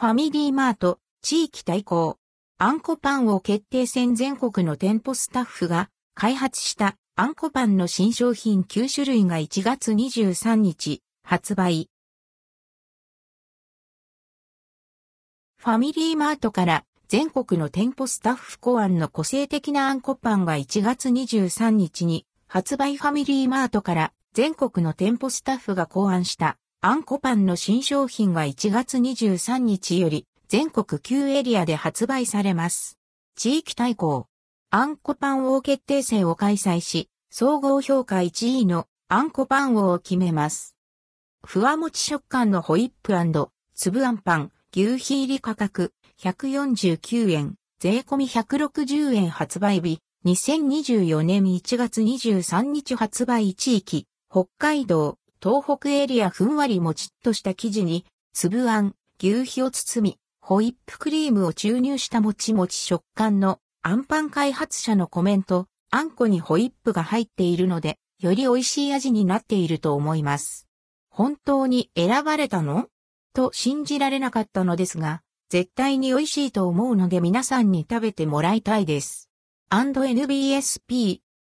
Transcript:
ファミリーマート、地域対抗。あんこパンを決定戦全国の店舗スタッフが開発したあんこパンの新商品9種類が1月23日発売。ファミリーマートから全国の店舗スタッフ考案の個性的なあんこパンが1月23日に発売ファミリーマートから全国の店舗スタッフが考案したあんこパンの新商品が1月23日より全国9エリアで発売されます。地域対抗。あんこパン王決定戦を開催し、総合評価1位のあんこパン王を決めます。ふわもち食感のホイップ粒あんパン、牛皮入り価格149円、税込み160円発売日、2024年1月23日発売地域、北海道、東北エリアふんわりもちっとした生地に、粒あん、牛皮を包み、ホイップクリームを注入したもちもち食感のアンパン開発者のコメント、あんこにホイップが入っているので、より美味しい味になっていると思います。本当に選ばれたの？と信じられなかったのですが、絶対に美味しいと思うので皆さんに食べてもらいたいです。&NBSP